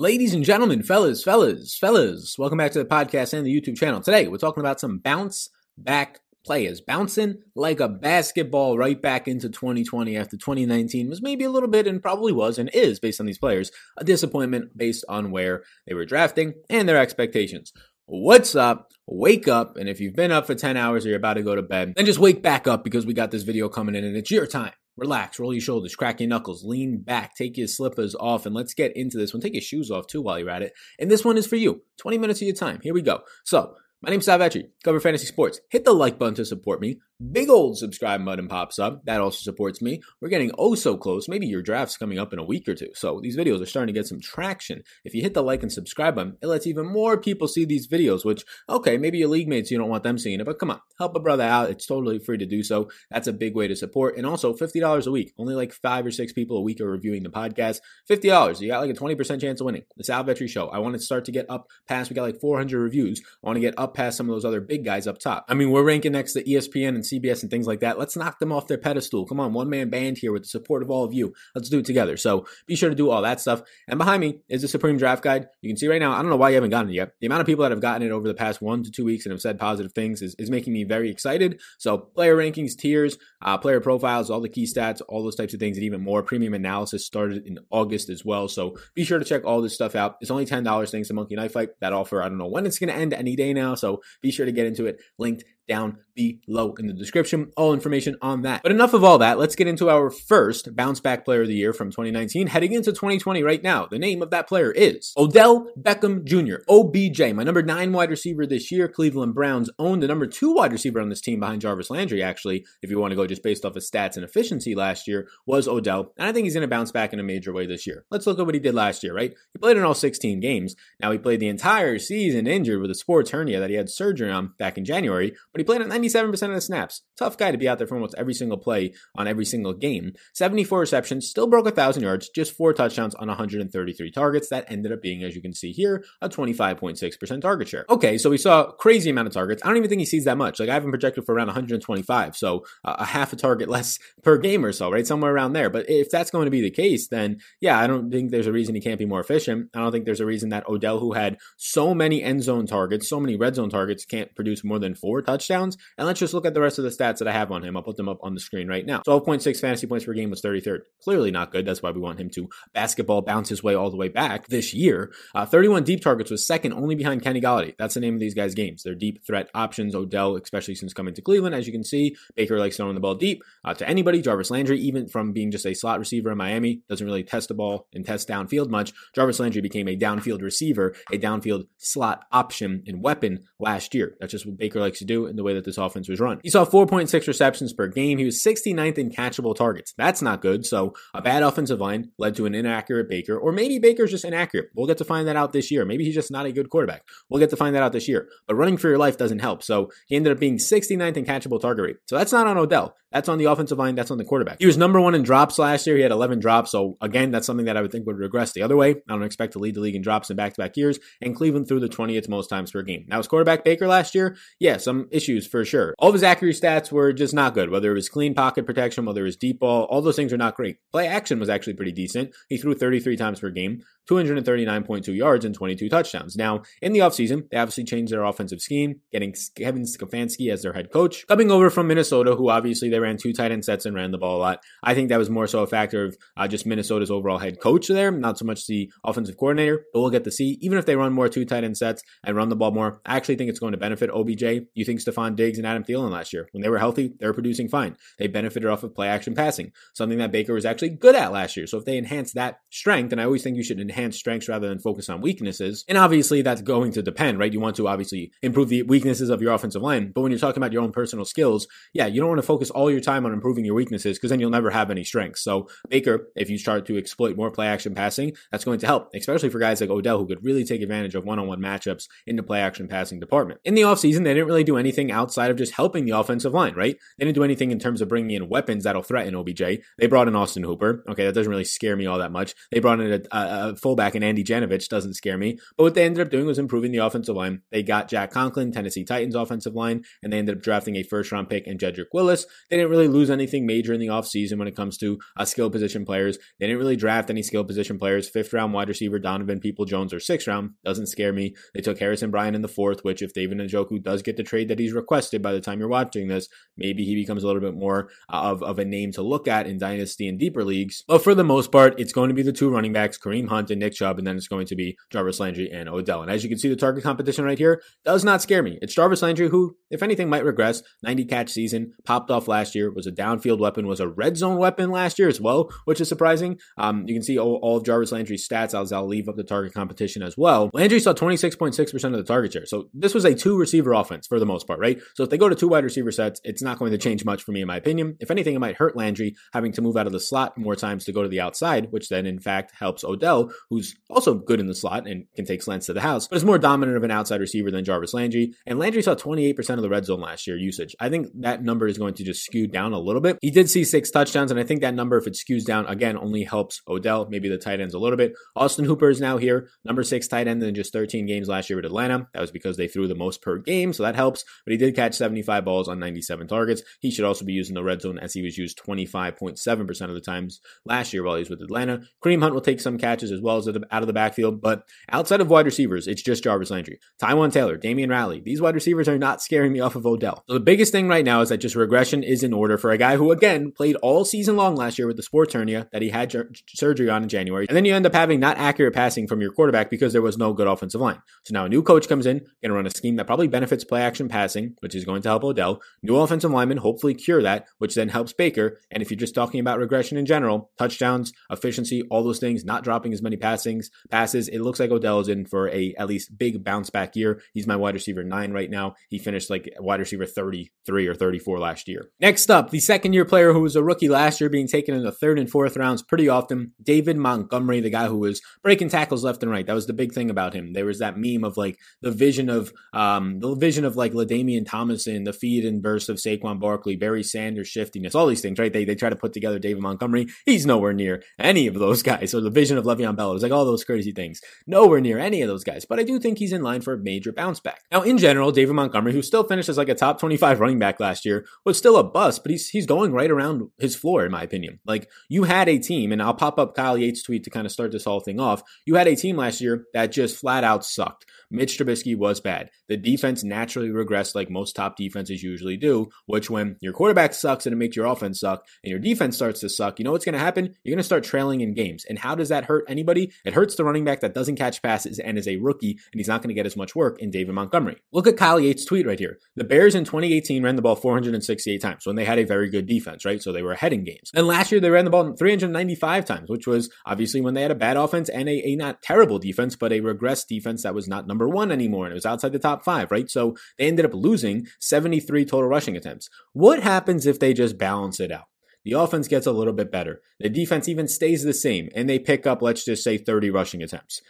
Ladies and gentlemen, fellas, fellas, fellas, welcome back to the podcast and the YouTube channel. Today, we're talking about some bounce back players bouncing like a basketball right back into 2020 after 2019 was maybe a little bit and probably was and is based on these players a disappointment based on where they were drafting and their expectations. What's up? Wake up. And if you've been up for 10 hours or you're about to go to bed, then just wake back up because we got this video coming in and it's your time. Relax, roll your shoulders, crack your knuckles, lean back, take your slippers off, and let's get into this one. Take your shoes off too while you're at it. And this one is for you. 20 minutes of your time. Here we go. So, my name's Sal Vetri, cover fantasy sports. Hit the like button to support me. Big old subscribe button pops up. That also supports me. We're getting oh so close. Maybe your draft's coming up in a week or two. So these videos are starting to get some traction. If you hit the like and subscribe button, it lets even more people see these videos, which, okay, maybe your league mates, you don't want them seeing it, but come on, help a brother out. It's totally free to do so. That's a big way to support. And also $50 a week. Only like five or six people a week are reviewing the podcast. $50. You got like a 20% chance of winning. The Sal Vetri Show. I want to start to get up past, we got like 400 reviews. I want to get up past some of those other big guys up top. I mean, we're ranking next to ESPN and CBS and things like that. Let's knock them off their pedestal. Come on, one man band here with the support of all of you. Let's do it together. So be sure to do all that stuff. And behind me is the Supreme Draft Guide. You can see right now, I don't know why you haven't gotten it yet. The amount of people that have gotten it over the past one to two weeks and have said positive things is, is making me very excited. So player rankings, tiers, uh, player profiles, all the key stats, all those types of things, and even more. Premium analysis started in August as well. So be sure to check all this stuff out. It's only $10 thanks to Monkey Knife Fight. That offer, I don't know when it's going to end any day now. So be sure to get into it. Linked down below in the description. All information on that. But enough of all that. Let's get into our first bounce back player of the year from 2019, heading into 2020 right now. The name of that player is Odell Beckham Jr., OBJ, my number nine wide receiver this year. Cleveland Browns own the number two wide receiver on this team behind Jarvis Landry, actually, if you want to go just based off of stats and efficiency last year, was Odell. And I think he's going to bounce back in a major way this year. Let's look at what he did last year, right? He played in all 16 games. Now, he played the entire season injured with a sports hernia that he had surgery on back in January, but he played at 97% of the snaps. Tough guy to be out there for almost every single play on every single game. 74 receptions, still broke 1,000 yards, just four touchdowns on 133 targets. That ended up being, as you can see here, a 25.6% target share. Okay, so we saw a crazy amount of targets. I don't even think he sees that much. Like I have him projected for around 125, so uh, a half a target less per game or so, right? Somewhere around there. But if that's going to be the case, then yeah, I don't think there's a reason he can't be more efficient. I don't think there's a reason that Odell, who had so many end zone targets, so many red zone targets, can't produce more than four touchdowns. And let's just look at the rest of the stats that I have on him. I'll put them up on the screen right now. 12.6 fantasy points per game was 33rd. Clearly not good. That's why we want him to basketball bounce his way all the way back this year. Uh, 31 deep targets was second only behind Kenny Golladay. That's the name of these guys' games. They're deep threat options. Odell, especially since coming to Cleveland, as you can see, Baker likes throwing the ball deep uh, to anybody. Jarvis Landry, even from being just a slot receiver in Miami, doesn't really test the ball and test downfield much. Jarvis Landry became a downfield receiver, a downfield slot option and weapon last year. That's just what Baker likes to do in the way that this offense was run. He saw 4.6 receptions per game. He was 69th in catchable targets. That's not good. So a bad offensive line led to an inaccurate Baker, or maybe Baker's just inaccurate. We'll get to find that out this year. Maybe he's just not a good quarterback. We'll get to find that out this year. But running for your life doesn't help. So he ended up being 69th in catchable target rate. So that's not on Odell. That's on the offensive line. That's on the quarterback. He was number one in drops last year. He had 11 drops. So again, that's something that I would think would regress the other way. I don't expect to lead the league in drops in back-to-back years. And Cleveland threw the 20th most times per game. Now his quarterback Baker last year, yeah, some issues for sure. All of his accuracy stats were just not good. Whether it was clean pocket protection, whether it was deep ball, all those things are not great. Play action was actually pretty decent. He threw 33 times per game, 239.2 yards and 22 touchdowns. Now, in the offseason, they obviously changed their offensive scheme, getting Kevin Stefanski as their head coach, coming over from Minnesota, who obviously they ran two tight end sets and ran the ball a lot. I think that was more so a factor of uh, just Minnesota's overall head coach there, not so much the offensive coordinator, but we'll get to see. Even if they run more two tight end sets and run the ball more, I actually think it's going to benefit OBJ. You think Stefon Diggs and Adam Thielen last year, when they were healthy, they were producing fine. They benefited off of play action passing, something that Baker was actually good at last year. So if they enhance that strength, and I always think you should enhance strengths rather than focus on weaknesses, and obviously that's going to depend, right? You want to obviously improve the weaknesses of your offensive line, but when you're talking about your own personal skills, yeah, you don't want to focus all your time on improving your weaknesses because then you'll never have any strengths. So Baker, if you start to exploit more play action passing, that's going to help, especially for guys like Odell who could really take advantage of one-on-one matchups in the play action passing department. In the offseason, they didn't really do anything outside of just helping the offensive line, right? They didn't do anything in terms of bringing in weapons that'll threaten OBJ. They brought in Austin Hooper. Okay, that doesn't really scare me all that much. They brought in a, a, a fullback and Andy Janovich, doesn't scare me. But what they ended up doing was improving the offensive line. They got Jack Conklin, Tennessee Titans offensive line, and they ended up drafting a first round pick and Jedrick Willis. They didn't really lose anything major in the offseason when it comes to uh, skill position players. They didn't really draft any skill position players. Fifth round wide receiver Donovan Peoples-Jones or sixth round doesn't scare me. They took Harrison Bryant in the fourth, which if David Njoku does get the trade that he's requested by the time you're watching this, maybe he becomes a little bit more uh, of, of a name to look at in dynasty and deeper leagues. But for the most part, it's going to be the two running backs, Kareem Hunt and Nick Chubb, and then it's going to be Jarvis Landry and Odell. And as you can see, the target competition right here does not scare me. It's Jarvis Landry, who, if anything, might regress. 90 catch season, popped off last year, was a downfield weapon, was a red zone weapon last year as well, which is surprising. Um, you can see all, all, of Jarvis Landry's stats as I'll leave up the target competition as well. Landry saw 26.6% of the target share. So this was a two receiver offense for the most part, right? So if they go to two wide receiver sets, it's not going to change much for me, in my opinion. If anything, it might hurt Landry having to move out of the slot more times to go to the outside, which then in fact helps Odell, who's also good in the slot and can take slants to the house, but is more dominant of an outside receiver than Jarvis Landry. And Landry saw 28% of the red zone last year usage. I think that number is going to just skew down a little bit. He did see six touchdowns, and I think that number, if it skews down again, only helps Odell, maybe the tight ends a little bit. Austin Hooper is now here, number six tight end in just 13 games last year with Atlanta. That was because they threw the most per game, so that helps. But he did catch 75 balls on 97 targets. He should also be using the red zone as he was used 25.7% of the times last year while he was with Atlanta. Kareem Hunt will take some catches as well as out of the backfield, but outside of wide receivers, it's just Jarvis Landry. Taywan Taylor, Damion Ratley, these wide receivers are not scaring me off of Odell. So the biggest thing right now is that just regression is in order for a guy who, again, played all season long last year with the sports hernia that he had surgery on in January. And then you end up having not accurate passing from your quarterback because there was no good offensive line. So now a new coach comes in, going to run a scheme that probably benefits play action passing, which is going to help Odell. New offensive lineman hopefully cure that, which then helps Baker. And if you're just talking about regression in general, touchdowns, efficiency, all those things, not dropping as many passings, passes, it looks like Odell is in for a at least big bounce back year. He's my wide receiver nine right now. He finished like wide receiver 33 or 34 last year. Next up, the second year player who was a rookie last year being taken in the third and fourth rounds pretty often, David Montgomery, the guy who was breaking tackles left and right. That was the big thing about him. There was that meme of like the vision of um the vision of like LaDainian Tomlinson, the feed and burst of Saquon Barkley, Barry Sanders shiftiness, all these things, right? They they try to put together David Montgomery. He's nowhere near any of those guys. So the vision of Le'Veon Bell, it was like all those crazy things. Nowhere near any of those guys. But I do think he's in line for a major bounce back. Now, in general, David Montgomery, who still finished as like a top 25 running back last year, was still a bust, but he's he's going right around his floor, in my opinion. Like you had a team, and I'll pop up Kyle Yates' tweet to kind of start this whole thing off. You had a team last year that just flat out sucked. Mitch Trubisky was bad. The defense naturally regressed like most top defenses usually do, which when your quarterback sucks and it makes your offense suck and your defense starts to suck, you know what's going to happen? You're going to start trailing in games. And how does that hurt anybody? It hurts the running back that doesn't catch passes and is a rookie, and he's not going to get as much work in David Montgomery. Look at Kyle Yates' tweet right here. The Bears in 2018 ran the ball 468 times when they had a very good defense, right? So they were ahead in games. And last year they ran the ball 395 times, which was obviously when they had a bad offense and a, a not terrible defense, but a regressed defense that was not number one anymore. And it was outside the top five, right? So they ended up losing 73 total rushing attempts. What happens if they just balance it out? The offense gets a little bit better. The defense even stays the same, and they pick up, let's just say, 30 rushing attempts.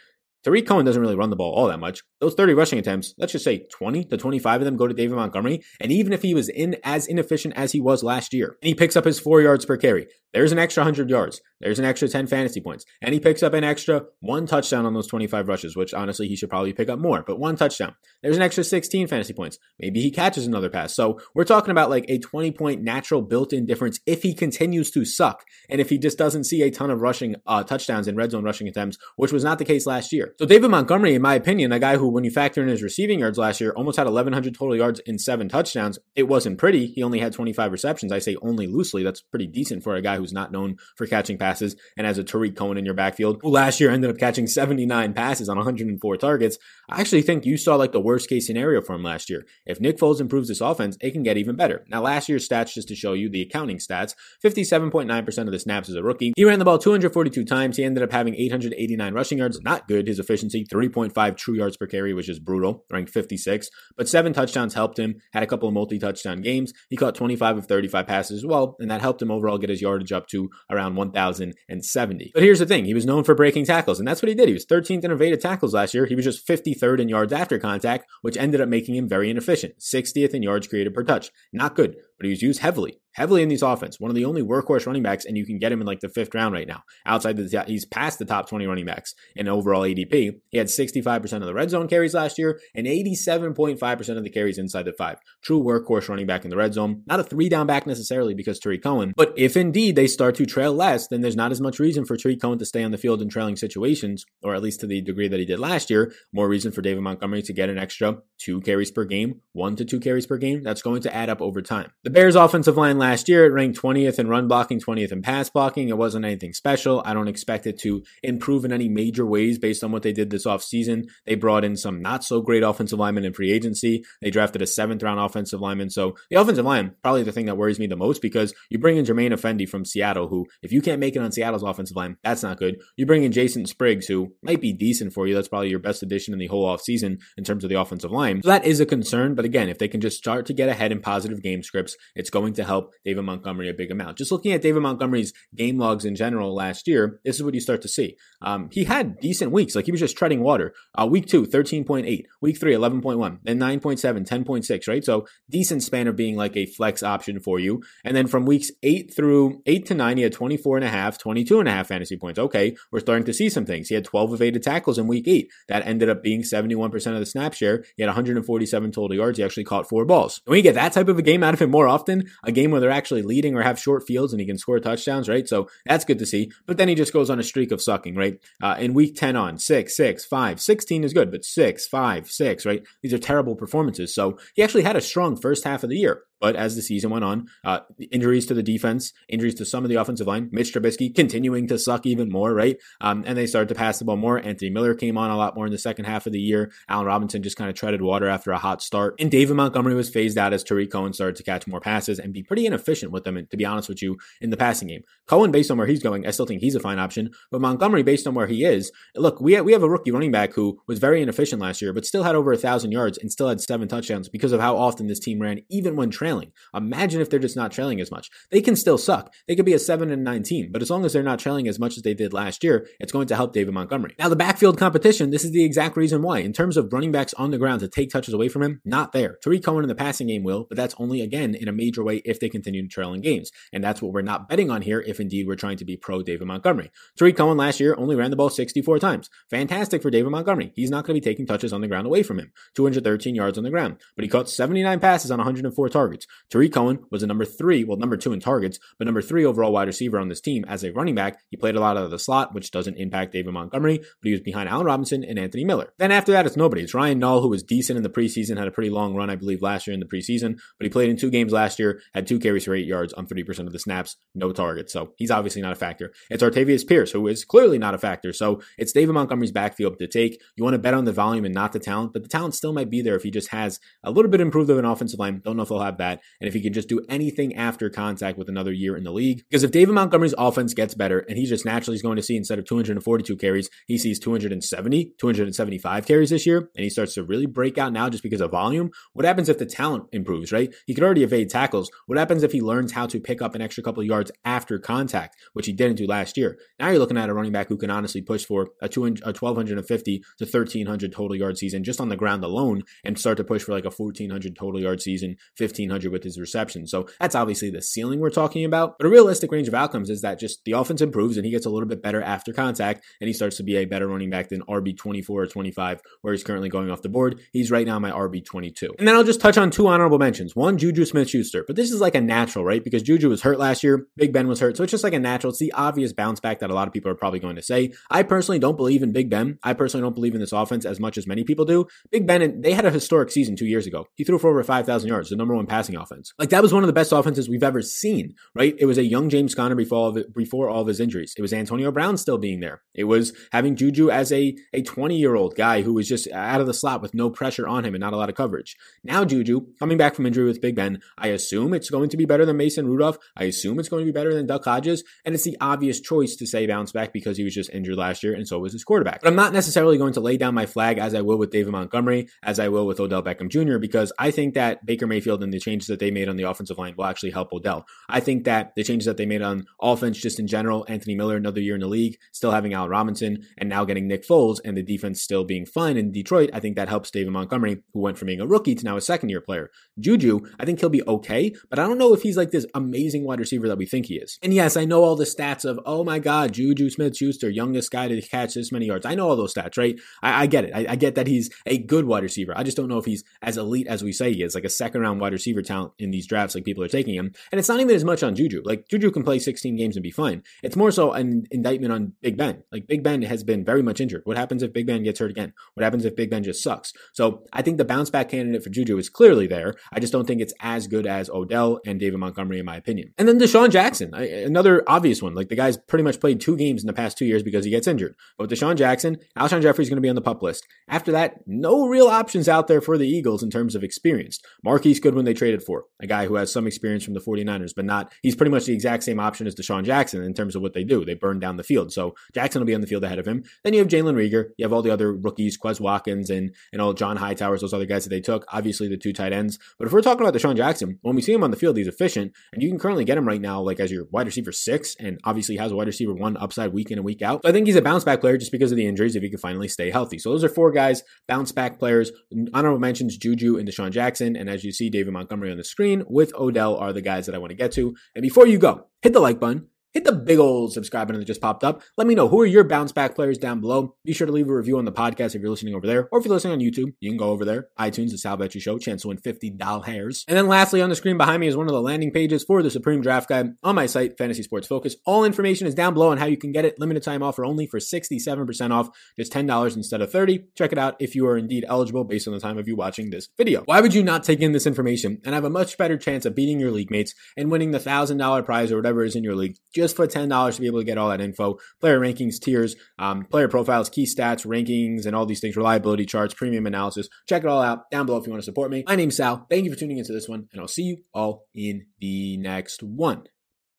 Tarik Cohen doesn't really run the ball all that much. Those 30 rushing attempts, let's just say 20 to 25 of them go to David Montgomery. And even if he was in as inefficient as he was last year, and he picks up his four yards per carry, there's an extra 100 yards. There's an extra 10 fantasy points. And he picks up an extra one touchdown on those 25 rushes, which honestly, he should probably pick up more, but one touchdown. There's an extra 16 fantasy points. Maybe he catches another pass. So we're talking about like a 20 point natural built in difference if he continues to suck. And if he just doesn't see a ton of rushing uh, touchdowns and red zone rushing attempts, which was not the case last year. So David Montgomery, in my opinion, a guy who, when you factor in his receiving yards last year, almost had 1,100 total yards in seven touchdowns. It wasn't pretty. He only had 25 receptions. I say only loosely. That's pretty decent for a guy who's not known known for catching passes and has a Tarik Cohen in your backfield, who last year ended up catching 79 passes on 104 targets. I actually think you saw like the worst case scenario for him last year. If Nick Foles improves this offense, it can get even better. Now, last year's stats, just to show you the accounting stats, 57.9% of the snaps as a rookie. He ran the ball 242 times. He ended up having 889 rushing yards. Not good. His efficiency, 3.5 true yards per carry, which is brutal, ranked 56. But seven touchdowns helped him. Had a couple of multi-touchdown games. He caught 25 of 35 passes as well, and that helped him overall get his yardage up to around 1,070. But here's the thing he was known for breaking tackles, and that's what he did. He was 13th in evaded tackles last year. He was just 53rd in yards after contact, which ended up making him very inefficient. 60th in yards created per touch. Not good. But he was used heavily heavily in these offense. One of the only workhorse running backs, and you can get him in like the fifth round right now. Outside the, he's past the top 20 running backs in overall ADP. He had 65% of the red zone carries last year and 87.5% of the carries inside the five. True workhorse running back in the red zone. Not a three down back necessarily because Tarik Cohen, but if indeed they start to trail less, then there's not as much reason for Tarik Cohen to stay on the field in trailing situations, or at least to the degree that he did last year. More reason for David Montgomery to get an extra two carries per game, one to two carries per game. That's going to add up over time. The Bears offensive line last year, it ranked 20th in run blocking, 20th in pass blocking. It wasn't anything special. I don't expect it to improve in any major ways based on what they did this offseason. They brought in some not so great offensive linemen in free agency. They drafted a seventh round offensive lineman. So the offensive line, probably the thing that worries me the most because you bring in Germain Ifedi from Seattle, who, if you can't make it on Seattle's offensive line, that's not good. You bring in Jason Spriggs, who might be decent for you. That's probably your best addition in the whole offseason in terms of the offensive line. So that is a concern. But again, if they can just start to get ahead in positive game scripts, it's going to help David Montgomery a big amount. Just looking at David Montgomery's game logs in general last year, this is what you start to see. Um, he had decent weeks, like he was just treading water. Uh, week two, 13.8. Week three, 11.1. Then 9.7, 10.6, right? So decent span of being like a flex option for you. And then from weeks eight through eight to nine, he had 24 and a half, 22 and a half fantasy points. Okay, we're starting to see some things. He had 12 evaded tackles in week eight. That ended up being 71% of the snap share. He had 147 total yards. He actually caught four balls. When you get that type of a game out of him more often, a game where they're actually leading or have short fields and he can score touchdowns, right? So that's good to see. But then he just goes on a streak of sucking, right? Uh, in week 10 on, 6, 6, 5, 16 is good, but 6, 5, 6, right? These are terrible performances. So he actually had a strong first half of the year. But as the season went on, uh, injuries to the defense, injuries to some of the offensive line, Mitch Trubisky continuing to suck even more, right? Um, and they started to pass the ball more. Anthony Miller came on a lot more in the second half of the year. Allen Robinson just kind of treaded water after a hot start. And David Montgomery was phased out as Tarik Cohen started to catch more passes and be pretty inefficient with them, to be honest with you, in the passing game. Cohen, based on where he's going, I still think he's a fine option. But Montgomery, based on where he is, look, we we have a rookie running back who was very inefficient last year, but still had over a thousand yards and still had seven touchdowns because of how often this team ran, even when trailing. Imagine if they're just not trailing as much. They can still suck. They could be a 7 and 19, but as long as they're not trailing as much as they did last year, it's going to help David Montgomery. Now, the backfield competition, this is the exact reason why. In terms of running backs on the ground to take touches away from him, not there. Tarik Cohen in the passing game will, but that's only again in a major way if they continue to trail in games. And that's what we're not betting on here if indeed we're trying to be pro David Montgomery. Tarik Cohen last year only ran the ball 64 times. Fantastic for David Montgomery. He's not going to be taking touches on the ground away from him. 213 yards on the ground, but he caught 79 passes on 104 targets. Tarik Cohen was a number three well, number two in targets, but number three overall wide receiver on this team as a running back. He played a lot out of the slot, which doesn't impact David Montgomery, but he was behind Allen Robinson and Anthony Miller. Then after that, it's nobody. It's Ryan Nall, who was decent in the preseason, had a pretty long run, I believe, last year in the preseason, but he played in two games last year, had two carries for eight yards on 30% of the snaps, no targets. So he's obviously not a factor. It's Artavis Pierce, who is clearly not a factor. So it's David Montgomery's backfield to take. You want to bet on the volume and not the talent, but the talent still might be there if he just has a little bit improved of an offensive line. Don't know if he'll have that. And if he can just do anything after contact with another year in the league. Because if David Montgomery's offense gets better and he just naturally is going to see instead of 242 carries, he sees 270, 275 carries this year, and he starts to really break out now just because of volume. What happens if the talent improves, right? He could already evade tackles. What happens if he learns how to pick up an extra couple of yards after contact, which he didn't do last year? Now you're looking at a running back who can honestly push for a, 200, a 1,250 to 1,300 total yard season just on the ground alone and start to push for like a 1,400 total yard season, 1,500 with his reception. So that's obviously the ceiling we're talking about. But a realistic range of outcomes is that just the offense improves and he gets a little bit better after contact and he starts to be a better running back than RB 24 or 25, where he's currently going off the board. He's right now my RB 22. And then I'll just touch on two honorable mentions. One, Juju Smith Schuster. But this is like a natural, right? Because Juju was hurt last year, Big Ben was hurt. So it's just like a natural. It's the obvious bounce back that a lot of people are probably going to say. I personally don't believe in Big Ben. I personally don't believe in this offense as much as many people do. Big Ben, they had a historic season two years ago. He threw for over 5,000 yards, the number one passing offense. Like that was one of the best offenses we've ever seen, right? It was a young James Conner before all of before all of his injuries. It was Antonio Brown still being there. It was having Juju as a a 20 year old guy who was just out of the slot with no pressure on him and not a lot of coverage. Now Juju coming back from injury with Big Ben, I assume it's going to be better than Mason Rudolph. I assume it's going to be better than Duck Hodges, and it's the obvious choice to say bounce back because he was just injured last year and so was his quarterback. But I'm not necessarily going to lay down my flag as I will with David Montgomery, as I will with Odell Beckham Jr. because I think that Baker Mayfield and the changes that they made on the offensive line will actually help Odell. I think that the changes that they made on offense, just in general, Anthony Miller, another year in the league, still having Allen Robinson, and now getting Nick Foles, and the defense still being fine in Detroit, I think that helps David Montgomery, who went from being a rookie to now a second year player. Juju, I think he'll be okay, but I don't know if he's like this amazing wide receiver that we think he is. And yes, I know all the stats of, oh my God, Juju Smith Schuster, youngest guy to catch this many yards. I know all those stats, right? I, I get it. I, I, get that he's a good wide receiver. I just don't know if he's as elite as we say he is, like a second round wide receiver talent in these drafts, like people are taking him. And it's not even as much on Juju. Like Juju can play 16 games and be fine. It's more so an indictment on Big Ben. Like Big Ben has been very much injured. What happens if Big Ben gets hurt again? What happens if Big Ben just sucks? So I think the bounce back candidate for Juju is clearly there. I just don't think it's as good as Odell and David Montgomery, in my opinion. And then DeSean Jackson, another obvious one. Like the guy's pretty much played two games in the past two years because he gets injured. But DeSean Jackson, Alshon Jeffery's going to be on the pup list. After that, no real options out there for the Eagles in terms of experience. Marquise Goodwin they traded for, a guy who has some experience from the 49ers, but not, he's pretty much the exact same option as DeSean Jackson in terms of what they do. They burn down the field. So Jackson will be on the field ahead of him. Then you have Jalen Reagor. You have all the other rookies, Quez Watkins and, and all John Hightowers, those other guys that they took. Obviously the two tight ends. But if we're talking about DeSean Jackson, when we see him on the field, he's efficient and you can currently get him right now, like as your wide receiver six and obviously has a wide receiver one upside week in and week out. So I think he's a bounce back player just because of the injuries if he can finally stay healthy. So those are four guys, bounce back players. Honorable mentions Juju and DeSean Jackson. And as you see, David Montgomery on the screen with Odell are the guys that I want to get to. And before you go, hit the like button hit the big old subscribe button that just popped up. Let me know who are your bounce back players down below. Be sure to leave a review on the podcast if you're listening over there, or if you're listening on YouTube, you can go over there. iTunes, the Sal Show, chance to win fifty dollars hairs. And then lastly, on the screen behind me is one of the landing pages for the Supreme Draft Guide on my site, Fantasy Sports Focus. All information is down below on how you can get it. Limited time offer only for sixty-seven percent off, just ten dollars instead of thirty. Check it out if you are indeed eligible based on the time of you watching this video. Why would you not take in this information and have a much better chance of beating your league mates and winning the thousand dollar prize or whatever is in your league just for ten dollars? to be able to get all that info, player rankings, tiers, um, player profiles, key stats, rankings, and all these things, reliability charts, premium analysis. Check it all out down below if you want to support me. My name's Sal. Thank you for tuning into this one, and I'll see you all in the next one.